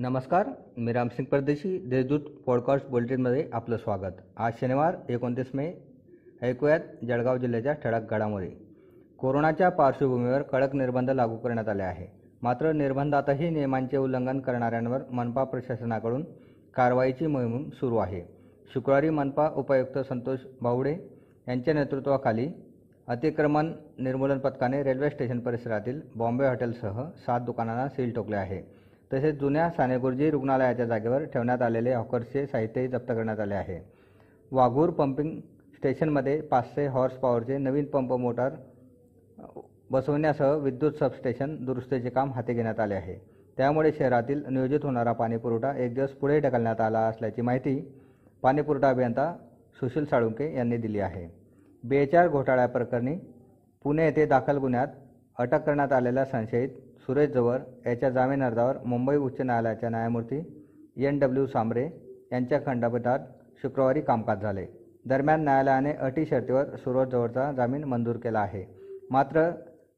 नमस्कार मी रामसिंग परदेशी देशदूत पॉडकास्ट बुलेटिनमध्ये आपलं स्वागत. आज शनिवार एकोणतीस मे ऐकूयात जळगाव जिल्ह्याच्या ठळक घडामोडी. कोरोनाच्या पार्श्वभूमीवर कडक निर्बंध लागू करण्यात आले आहे. मात्र निर्बंधातही नियमांचे उल्लंघन करणाऱ्यांवर मनपा प्रशासनाकडून कारवाईची मोहीम सुरू आहे. शुक्रवारी मनपा उपायुक्त संतोष बावडे यांच्या नेतृत्वाखाली अतिक्रमण निर्मूलन पथकाने रेल्वे स्टेशन परिसरातील बॉम्बे हॉटेलसह सात दुकानांना सील ठोकले आहे. तसेच जुन्या सानेगुरुजी रुग्णालयाच्या जागेवर ठेवण्यात आलेले हॉकर्सचे साहित्यही जप्त करण्यात आले आहे. वाघूर पंपिंग स्टेशनमध्ये पाचशे हॉर्स पॉवरचे नवीन पंप मोटार बसवण्यासह विद्युत सबस्टेशन दुरुस्तीचे काम हाती घेण्यात आले आहे. त्यामुळे शहरातील नियोजित होणारा पाणीपुरवठा एक दिवस पुढे ढकलण्यात आला असल्याची माहिती पाणीपुरवठा अभियंता सुशील साळुंके यांनी दिली आहे. बेचार घोटाळ्याप्रकरणी पुणे येथे दाखल गुन्ह्यात अटक करण्यात आलेल्या संशयित सुरेश जवर याच्या जामीन अर्जावर मुंबई उच्च न्यायालयाच्या न्यायमूर्ती एन डब्ल्यू सांबरे यांच्या खंडपीठात शुक्रवारी कामकाज झाले. दरम्यान न्यायालयाने अटी शर्तीवर सुरेश जवळचा जामीन मंजूर केला आहे. मात्र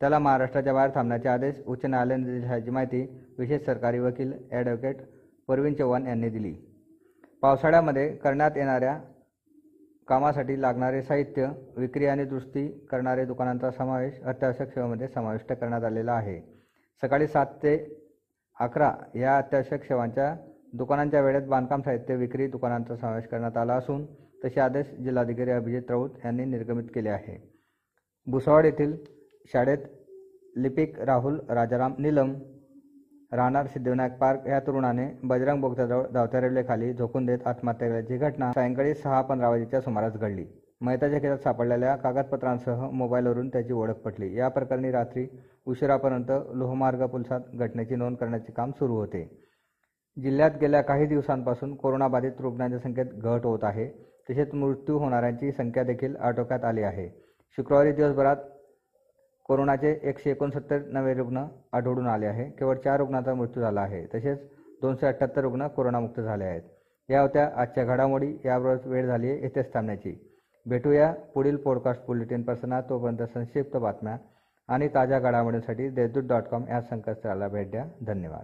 त्याला महाराष्ट्राच्या बाहेर थांबण्याचे आदेश उच्च न्यायालयाने दिल्याची माहिती विशेष सरकारी वकील ॲडव्होकेट परवीन चव्हाण यांनी दिली. पावसाळ्यामध्ये करण्यात येणाऱ्या कामासाठी लागणारे साहित्य विक्री आणि दुरुस्ती करणारे दुकानांचा समावेश अत्यावश्यक सेवामध्ये समाविष्ट करण्यात आलेला आहे. सकाळी सात ते अकरा या अत्यावश्यक सेवांच्या दुकानांच्या वेळेत बांधकाम साहित्य विक्री दुकानांचा समावेश करण्यात आला असून तसे आदेश जिल्हाधिकारी अभिजित राऊत यांनी निर्गमित केले आहे. भुसावळ येथील शाळेत लिपिक राहुल राजाराम निलम राहणार सिद्धिविनायक पार्क या तरुणाने बजरंग बोगद्याजवळ धावत्या रेल्वेखाली झोकून देत आत्महत्या केल्याची घटना सायंकाळी सहा पंधरा वाजेच्या सुमारास घडली. मयताच्या खेळात सापडलेल्या कागदपत्रांसह मोबाईलवरून त्याची ओळख पटली. या प्रकरणी रात्री उशिरापर्यंत लोहमार्ग पोलिसात घटनेची नोंद करण्याचे काम सुरू होते. जिल्ह्यात गेल्या काही दिवसांपासून कोरोनाबाधित रुग्णांच्या संख्येत घट होत आहे. तसेच मृत्यू होणाऱ्यांची संख्या देखील आटोक्यात आली आहे. शुक्रवारी दिवसभरात कोरोनाचे एकशे एकोणसत्तर नवे रुग्ण आढळून आले आहे. केवळ चार रुग्णांचा मृत्यू झाला आहे. तसेच दोनशे अठ्ठ्याहत्तर रुग्ण कोरोनामुक्त झाले आहेत. या होत्या आजच्या घडामोडी. याबरोबर वेळ झाली आहे येथेच थांबण्याची. भेटूया पुढील पॉडकास्ट बुलेटिन प्रसनात तोपर्यंत संक्षिप्त बातम्या आणि ताज्या घडामोडींसाठी देशदूत डॉट कॉम या संकेतस्थळाला भेट द्या. धन्यवाद.